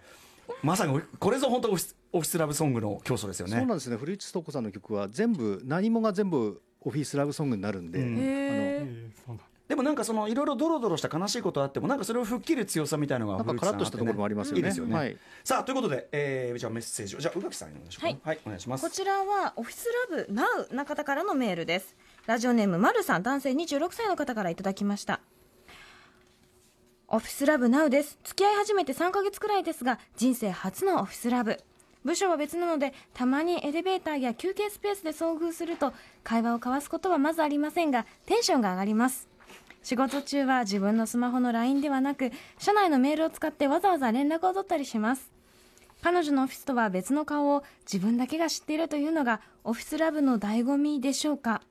まさにこれぞ本当オフィスオフィスラブソングの競争ですよね。そうなんですね。古市東子さんの曲は全部何もが全部オフィスラブソングになるんで、うん。あのでもなんかそのいろいろドロドロした悲しいことあってもなんかそれを吹っ切る強さみたいのがなんかカラッとしたところもありますよね。いいですよね、はい。さあということで、えー、じゃあメッセージを。じゃあ宇垣さんにお願いしますはい。はい、お願いしますこちらはオフィスラブ NOW な方からのメールです。ラジオネームまるさん男性26歳の方からいただきました。オフィスラブ NOW です。付き合い始めて3ヶ月くらいですが人生初のオフィスラブ部署は別なのでたまにエレベーターや休憩スペースで遭遇すると会話を交わすことはまずありませんがテンションが上がります。仕事中は自分のスマホの LINE ではなく社内のメールを使ってわざわざ連絡を取ったりします。彼女のオフィスとは別の顔を自分だけが知っているというのがオフィスラブの醍醐味でしょうか？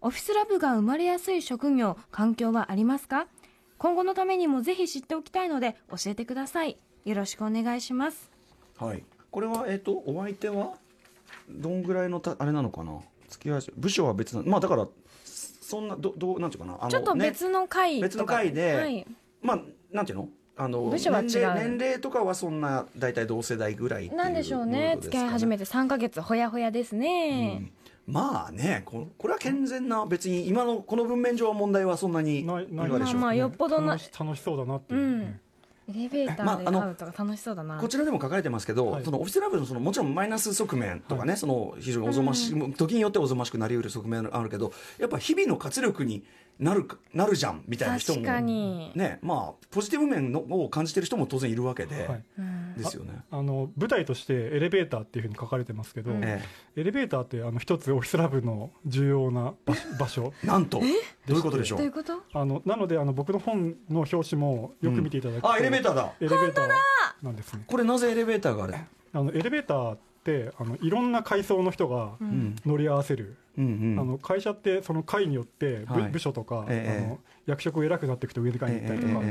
オフィスラブが生まれやすい職業環境はありますか？今後のためにもぜひ知っておきたいので教えてください。よろしくお願いします。はい、これは、えっとお相手はどんぐらいのたあれなのかな？付き合い部署は別なまあだからそんなどどうなんていうかな？あのちょっとね別の回とか、別の回ではい、まあなんていうの？あの部署は違う。年齢年齢とかはそんな大体同世代ぐらいっていうなんでしょうね。付き合い始めて3ヶ月ほやほやですね、まあねここれは健全な別に今のこの文面上は問題はそんなにないないいかがでしょうかまあまあよっぽどな楽し楽しそうだなっていう。ね、エレベーターで会うとか楽しそうだな、こちらでも書かれてますけど、はい。そのオフィスラブのそのもちろんマイナス側面とかね、その非常におぞましい、時によっておぞましくなりうる側面あるけどやっぱ日々の活力になるかなるじゃんみたいな人も確かに。ねまあポジティブ面のを感じてる人も当然いるわけで、はい。ですよね。あの舞台としてエレベーターっていうふうに書かれてますけど、えエレベーターってあの一つオフィスラブの重要な場場所。え なんと。どういうことでしょう？どういうこと？あのなのであの僕の本の表紙もよく見ていただくと、あエレベーターだ。エレベーターなんですね。これなぜエレベーターがある？あのエレベーターってあのいろんな階層の人がうん。乗り合わせる、うん会社ってその階によって部,、はい。部署とか、ええ。あの役職偉くなっていくと上に階に行ったりとか。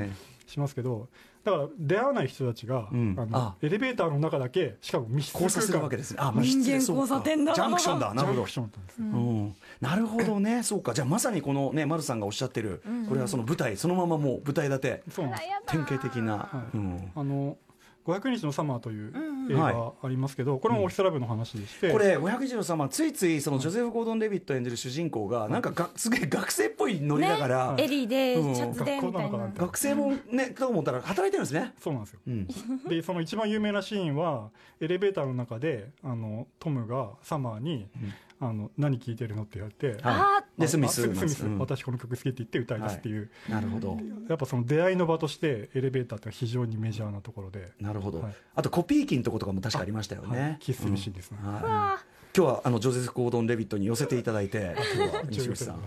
しますけど、だから出会わない人たちが、うん。あのあ。エレベーターの中だけしかも密室交差するわけですね。あ密室で人間そうか。交差点だジャンクションだなるほど。なるほどね、そうか、じゃあまさにこのね、丸さんがおっしゃってる、これはその舞台、そのままもう舞台立て、典型的な、はい。うん、あの500日のサマーという映はい。画ありますけど、これもオフィスラブの話でして、これ、500日の様、ついついそのジョゼフ・ゴードン・レビット演じる主人公が、なんかがすげえ学生っぽいノリだから、エリーでうん。シャツでみたいな。学校なのかな。学生もね、と思ったら働いてるんですね。そうなんですよ。うん、でその一番有名なシーンはエレベーターの中であのトムがサマーに、あの何聴いてるのって言われて、はあい、で、スミスあスミス、うん。私この曲好きって言って歌い出すっていう、なるほど、やっぱその出会いの場としてエレベーターって非常にメジャーなところで、なるほど。はい、あとコピー機のとことかも確かありましたよはい。ね。キスするシーンですね。うんはい。あ今日はあのジョゼフ・ゴードン・レビットに寄せていただいて、今日は西口さん、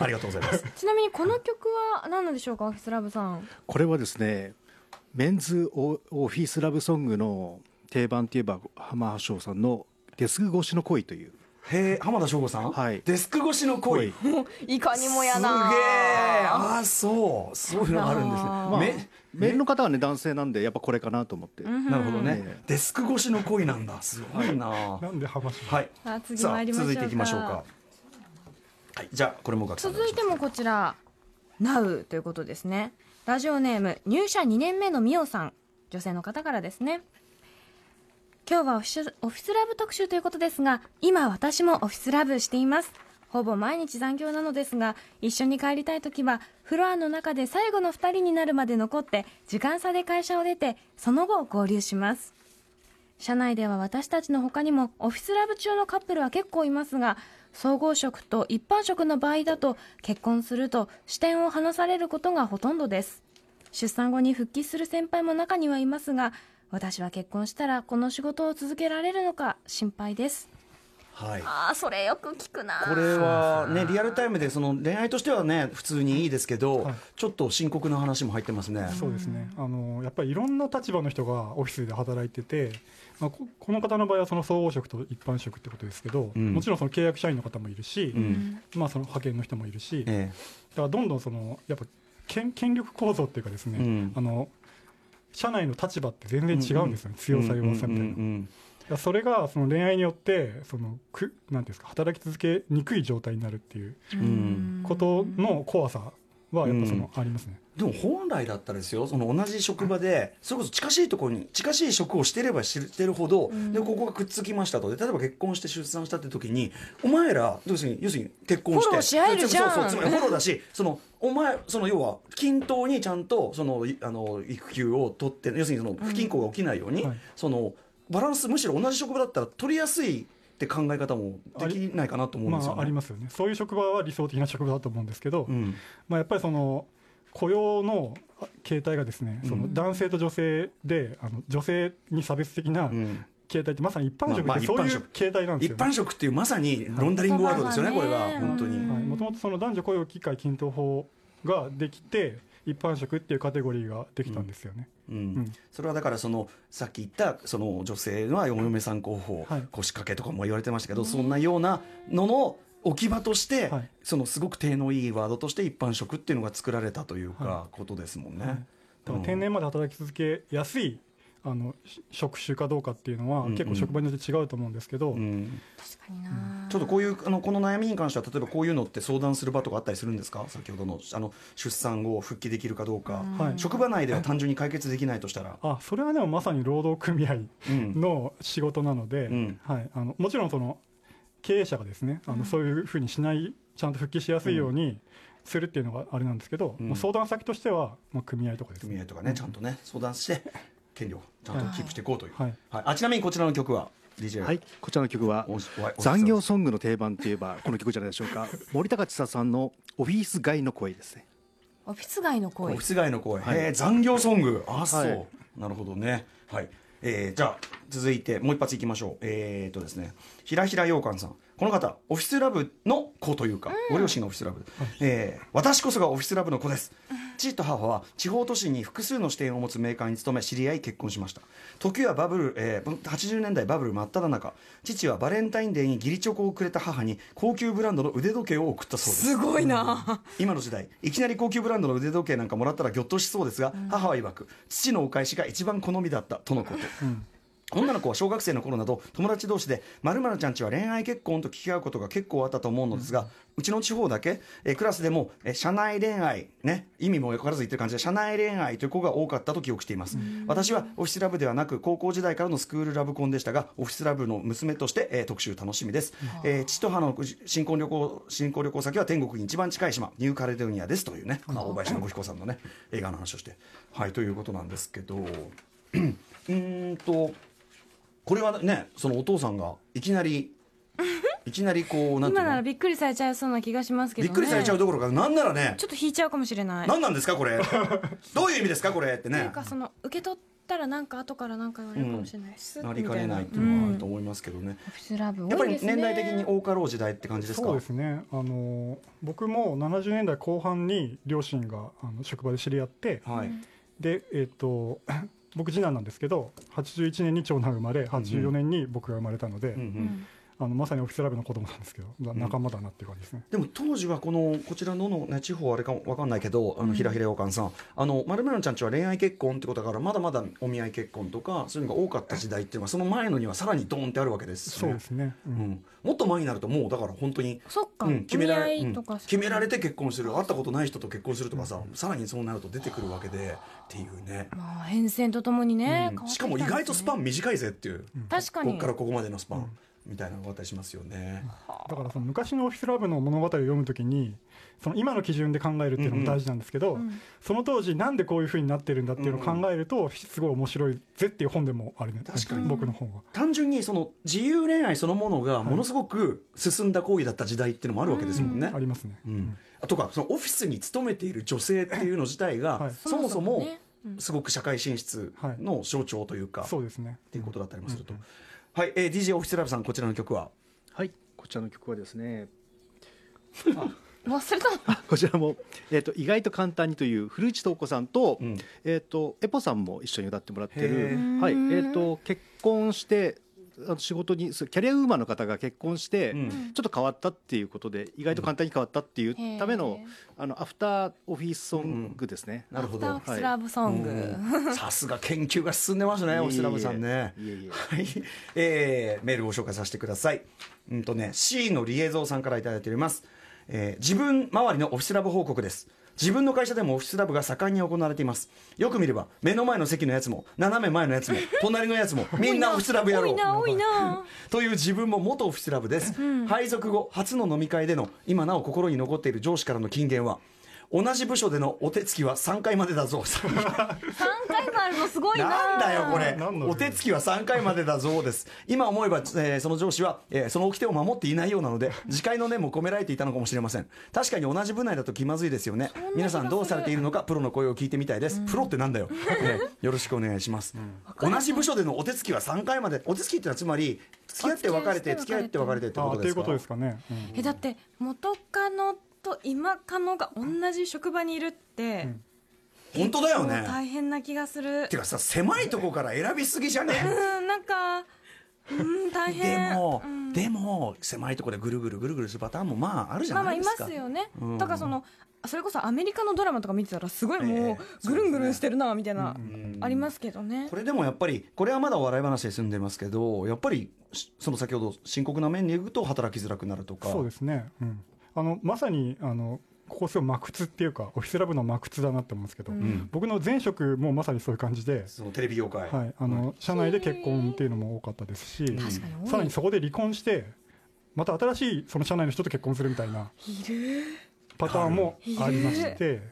ありがとうございます。ちなみにこの曲は何なんでしょうか？オフィスラブさん。これはですねメンズオオフィスラブソングの定番といえば浜橋翔さんの「デスク越しの恋」というへえ浜田省吾さん、はい。デスク越しの恋。恋。いかにもやな。すげえああそう。そういうのがあるんですね、あ。まあめメールの方はね男性なんでやっぱこれかなと思って、なるほどね、ええ。デスク越しの恋なんだ。すごいな。なんで浜島？はい。さあ続いていきましょうか。はい。じゃあこれも続いてもこちら。Now ということですね。ラジオネーム入社2年目のみおさん。女性の方からですね今日はオフィスオフィスラブ特集ということですが今私もオフィスラブしています。ほぼ毎日残業なのですが一緒に帰りたい時はフロアの中で最後の2人になるまで残って時間差で会社を出てその後合流します。社内では私たちの他にもオフィスラブ中のカップルは結構いますが総合職と一般職の場合だと結婚すると視点を離されることがほとんどです。出産後に復帰する先輩も中にはいますが私は結婚したらこの仕事を続けられるのか心配です。はい。ああそれよく聞くな。これはねリアルタイムでその恋愛としてはね普通にいいですけど、はい。ちょっと深刻な話も入ってますね。そうですね。あのやっぱりいろんな立場の人がオフィスで働いてて、まあ、ここの方の場合はその総合職と一般職ってことですけど、うん。もちろんその契約社員の方もいるし、うん。まあ、その派遣の人もいるし、だえ。からどんどんそのやっぱ権権力構造っていうかですね、うん。あの社内の立場って全然違うんですよね、え強さ弱さみたいな。うんうんいやそれがその恋愛によってそのくなんていうんですか働き続けにくい状態になるっていうことの怖さはやっぱその、ありますね。でも本来だったらですよその同じ職場でそれこそ近しいところに近しい職をしてればしてるほど、でここがくっつきましたと。で例えば結婚して出産したって時にお前ら要するに要するに結婚してフォローし合えるじゃん。そうそうつまりフォローだしそのお前その要は均等にちゃんとそのいあの育休を取って要するにその不均衡が起きないように、はい。そのバランスむしろ同じ職場だったら取りやすいって考え方もできないかなと思うんまですよね。あ、ありますよね。そういう職場は理想的な職場だと思うんですけど、うん。まあ、やっぱりその雇用の形態がですね、その男性と女性であの女性に差別的なうん。形態ってまさに一般職まあまあってそういう一般職。形態なんですよ、ね。一般職っていうまさにロンダリングワードですよね、これが本当に。もともとその男女雇用機会均等法ができて一般職っていうカテゴリーができたんですよね、うん。ん。それはだからそのさっき言ったその女性はお嫁さん候補、はい。腰掛けとかも言われてましたけど、そんなようなのの置き場として、はい。そのすごく手のいいワードとして一般職っていうのが作られたというか、はことですもんね。はい。だから定年まで働き続けやすいあのし職種かどうかっていうのは、うんうん。結構職場によって違うと思うんですけど、うん。確かにな。ちょっとこういうあのこの悩みに関しては例えばこういうのって相談する場とかあったりするんですか？先ほどのあの出産後復帰できるかどうか、はい。職場内では単純に解決できないとしたら、あそれはでもまさに労働組合うん。の仕事なので、うん。はい、あのもちろんその経営者がですねあの、そういうふうにしないちゃんと復帰しやすいようにするっていうのがあれなんですけど、うん。まあ、相談先としては、まあ、組合とかですね。組合とかねちゃんとね相談して権利をちゃんとキープしていこうという、はい。はい。あちなみにこちらの曲は DJ はい。こちらの曲は残業ソングの定番といえばこの曲じゃないでしょうか森高千里さんのオフィス街の声ですねオフィス街のオ声フィス街の声、はいへえ残業ソングあそう、はいなるほどねはいえーじゃあ続いてもう一発いきましょう。えー、っとですね。ひらひらようかんさん。この方オフィスラブの子というか、ご両親がオフィスラブ、えー私こそがオフィスラブの子です。父と母は地方都市に複数の支店を持つメーカーに勤め知り合い結婚しました。時はバブル、えー80年代バブル真っ只中。父はバレンタインデーに義理チョコをくれた母に高級ブランドの腕時計を送ったそうです。すごいな。今の時代いきなり高級ブランドの腕時計なんかもらったらぎょっとしそうですが、母は曰く父のお返しが一番好みだったとのこと、女の子は小学生の頃など友達同士で「まるちゃんちは恋愛結婚」と聞き合うことが結構あったと思うのですが、うちの地方だけ、えークラスでも、えー社内恋愛ね意味も分からず言ってる感じで社内恋愛という子が多かったと記憶しています、私はオフィスラブではなく高校時代からのスクールラブコンでしたがオフィスラブの娘として、えー特集楽しみです、えー父と母の新婚旅行新婚旅行先は天国に一番近い島ニューカレドニアです。というね、まあ大林信彦さんのね映画の話をして。はいということなんですけど。うーんとこれはねそのお父さんがいきなり いきなりこうなんてい今うの？ならびっくりされちゃいそうな気がしますけどね。びっくりされちゃうどころかなんならねちょっと引いちゃうかもしれない。何なんですかこれ？どういう意味ですかこれ？ってといねうかその受け取ったらなんか後からなんか言われるかもしれないです、なりかねないっていうのがあると思いますけどね、オフィスラブやっぱり多いですね年代的に大過労時代って感じですか？そうですね。あの僕も70年代後半に両親があの職場で知り合ってはい、でえっ、と僕次男なんですけど81年に長男生まれ84年に僕が生まれたので、あのまさにオフィスラブの子供なんですけど、まあ仲間だなっていう感じですね。でも当時はこのこちらのの、ね、地方あれかわかんないけどあのひらひらようかんさん。あの丸村ちゃんちは恋愛結婚ってことだからまだまだお見合い結婚とかそういうのが多かった時代っていうのはその前のにはさらにドーンってあるわけですしそうですね。ううん。ん、もっと前になるともうだから本当にそっか、うん、決められお見合いとかうん。決められて結婚する。会ったことない人と結婚するとかさ、さらにそうなると出てくるわけでっていうね、まあ変遷とともにね、しかも意外とスパン短いぜっていう、確かに。ここからここまでのスパン、みたいなのがしますよね。だからその昔のオフィスラブの物語を読むときにその今の基準で考えるっていうのも大事なんですけど、ん。その当時なんでこういうふうになってるんだっていうのを考えるとすごい面白いぜっていう本でもあるね。確かに。僕の本は。単純にその自由恋愛そのものがものすごく進んだ行為だった時代っていうのもあるわけですもんね。ありますね。うん。とかそのオフィスに勤めている女性っていうの自体が、はい。そもそもすごく社会進出の象徴というか、そうですね。っていうことだったりもすると、はい、えー、DJ オフィスラブさんこちらの曲は？はいこちらの曲はですね。忘れた。こちらも、えー、と意外と簡単にという古市東子さんと,、うん。えー、とエポさんも一緒に歌ってもらってへるー、はいえー、と結婚してあの仕事にキャリアウーマンの方が結婚して、うん。ちょっと変わったっていうことで意外と簡単に変わったっていうための,、あのアフターオフィスソングですね。なるほど。アフターオフィスラブソング、うん。さすが研究が進んでますねオフィスラブさんね。いえいえ。はい、えーメールをご紹介させてください。うんとね C のリエゾーさんからいただいております、えー自分周りのオフィスラブ報告です自分の会社でもオフィスラブが盛んに行われています。よく見れば目の前の席のやつも斜め前のやつも 隣のやつもみんなオフィスラブやろう。という自分も元オフィスラブです、配属後初の飲み会での今なお心に残っている上司からの金言は同じ部署でのお手つきは3回までだぞ。3回もあるのすごいな。なんだよこれ。お手つきは3回までだぞです。今思えば、えーその上司は、えーその掟を守っていないようなので 自戒の念も込められていたのかもしれません。確かに同じ部内だと気まずいですよね。皆さんどうされているのかプロの声を聞いてみたいです、プロってなんだよ、え ーよろしくお願いします、同じ部署でのお手つきは3回まで。お手つきってのはつまり付き合って別れて付き合ってて別れてってことですか？ことですかね。うん。えだって元カノと今カノが同じ職場にいるって、本当だよね。大変な気がする。てかさ狭いとこから選びすぎじゃね？うんなんかうん大で変も、うん。でも狭いところでぐるぐるぐるぐるするパターンもまああるじゃまあまあいまないですか、すよね、うん。だからそのそれこそアメリカのドラマとか見てたらすごいもええうぐるんぐるんしてるなみたいな、ん。ありますけどね。これでもやっぱりこれはまだ笑い話で済んでますけどやっぱりしその先ほど深刻な面に行くと働きづらくなるとか。そうですね。うん。あのまさにあのここすごい真屈っていうかオフィスラブの真屈だなって思うんですけど、ん。僕の前職もまさにそういう感じで、そのテレビ業界、はい、あの社内で結婚っていうのも多かったですし、さらにそこで離婚してまた新しいその社内の人と結婚するみたいないる。パターンもありまして、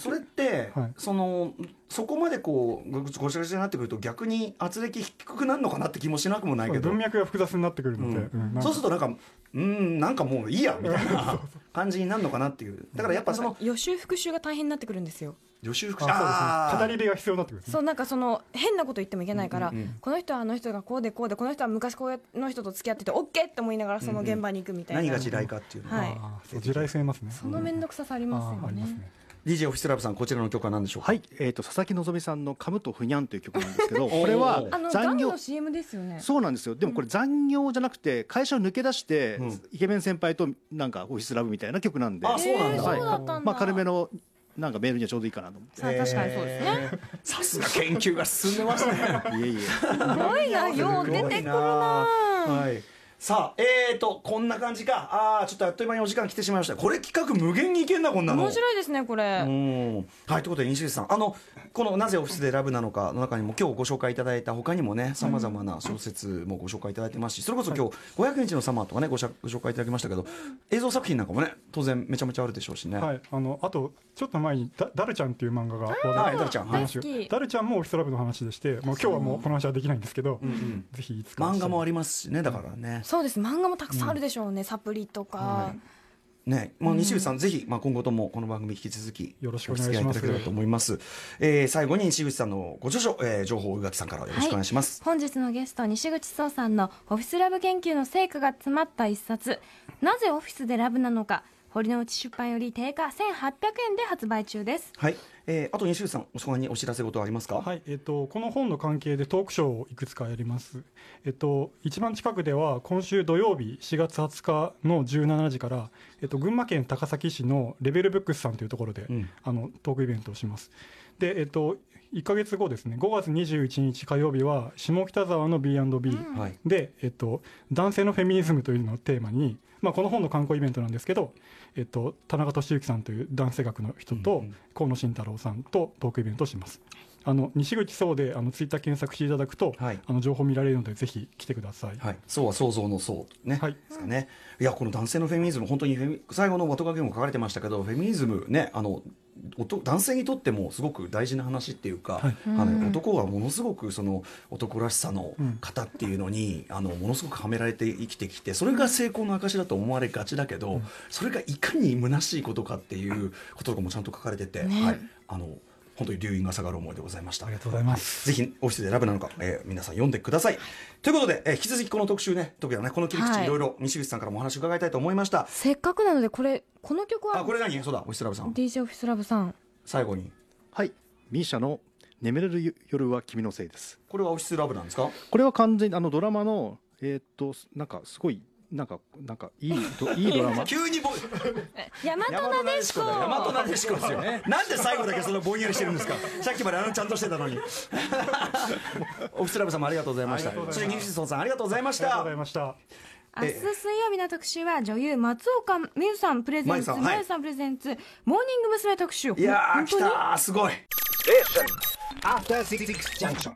それって、はい。そのそこまでこうごごちゃごちゃになってくると逆に圧力低くなるのかなって気もしなくもないけど。文脈が複雑になってくるので、うん。うんそうするとなんかうんなんかもういいやみたいな 感じになるのかなっていう。だからやっぱその予習復習が大変になってくるんですよ。予習復あ習そうですね。語り部が必要になってくるね。そうなんかその変なこと言ってもいけないから、うんうんうん。この人はあの人がこうでこうでこの人は昔この人と付き合ってて OK って思いながらその現場に行くみたいな、何が地雷かっていうの。は、はい地雷性いますね。その面倒くささありますよね。ありますね DJ オフィスラブさんこちらの曲は何でしょうか？はい、えー、と佐々木希さんの「カムとふにゃん」という曲なんですけど これはあの残業ガンの CM ですよね。そうなんですよ。でもこれ残業じゃなくて会社を抜け出して、うん。イケメン先輩となんかオフィスラブみたいな曲なんで。あそうなんだ。えーそうだったんだ、まあ軽めのなんかメールにはちょうどいいかなと思って。さあ確かにそうですね。えー。さすが研究が進んでますね。いえいえ。すごいなよう出てくるな。はいさあえーとこんな感じか。ああちょっとあっという間にお時間来てしまいました。これ企画無限にいけんなこんなの。面白いですねこれ、うん。はいということで西口さん。あのこの「なぜオフィスでラブなのか」の中にも今日ご紹介いただいた他にもねさまざまな小説もご紹介いただいてますしそれこそ今日「500日のサマー」とかねごしゃご紹介いただきましたけど映像作品なんかもね当然めちゃめちゃあるでしょうしね、はい、あのあとちょっと前にダ「ダルちゃん」っていう漫画が話題はいダルちゃんはい。ダルちゃんもオフィスラブの話でしてもう今日はもうこの話はできないんですけど、んぜひいつか。漫画もありりますしねだからね、そうです。漫画もたくさんあるでしょうね、サプリとか、ね、まあ、西口さん、ぜひ、まあ、今後ともこの番組引き続きよろしくお願いします。お付き合いいただければと思います。えー最後に西口さんのご著書、えー情報を宇垣さんからよろしくお願いします。本日のゲスト西口壮さんのオフィスラブ研究の成果が詰まった一冊。なぜオフィスでラブなのか堀之内出版より定価1800円で発売中です。はい、えー、あと西口さんそこにお知らせ事ありますか？はい。えっとこの本の関係でトークショーをいくつかやります、えっと、一番近くでは今週土曜日4月20日の17時から、えっと、群馬県高崎市のレベルブックスさんというところで、うん。あのトークイベントをします。で、えっと、1か月後ですね。5月21日火曜日は下北沢の B&B、はい。で、えっと、男性のフェミニズムというのをテーマに、まあ、この本の観光イベントなんですけど、えっと、田中俊之さんという男性学の人と、河野慎太郎さんとトークイベントをします。あの西口そうであのツイッター検索していただくと、はい。あの情報見られるのでぜひ来てください。はい、そうは想像のそうね、はい。ですかね。いやこの男性のフェミニズム本当にフェミ最後の後書きにも書かれてましたけどフェミニズムねあの男性にとってもすごく大事な話っていうか、はい。あの男はものすごくその男らしさのうん型っていうのに、あのものすごくはめられて生きてきてそれが成功の証だと思われがちだけど、それがいかに虚しいことかっていうこととかもちゃんと書かれてて、ね。はい、あの本当に留飲が下がる思いでございました。ありがとうございます。ぜひオフィスでラブなのか、えー皆さん読んでください。ということで、えー引き続きこの特集ね、特にはね、この切り口、はいいろいろ西口さんからもお話伺いたいと思いました。せっかくなのでこれこの曲あ、はこれ何？そうだ、オフィスラブさん。DJ オフィスラブさん最後に。はいミーシャの「眠れる夜は君のせい」ですこれはオフィスラブなんですか？これは完全にあのドラマのえーっとなんかすごいなんかなんかいいど いいドラマ？急にぼ、大和なでしこ。大和なでしこですよ。なんで最後だけそのぼんやりしてるんですか？さっきまであのちゃんとしてたのに。オフィスラブさんもありがとうございました。ありがとうごそしてざいます西口さんありがとうございましたありがとうござい。ました。明日水曜日の特集は女優松岡美優さんプレゼンツ真由さんはい真由さんプレゼンツモーニング娘。特集いやー、来本当に？たー、すごい。Station. After Six Junction.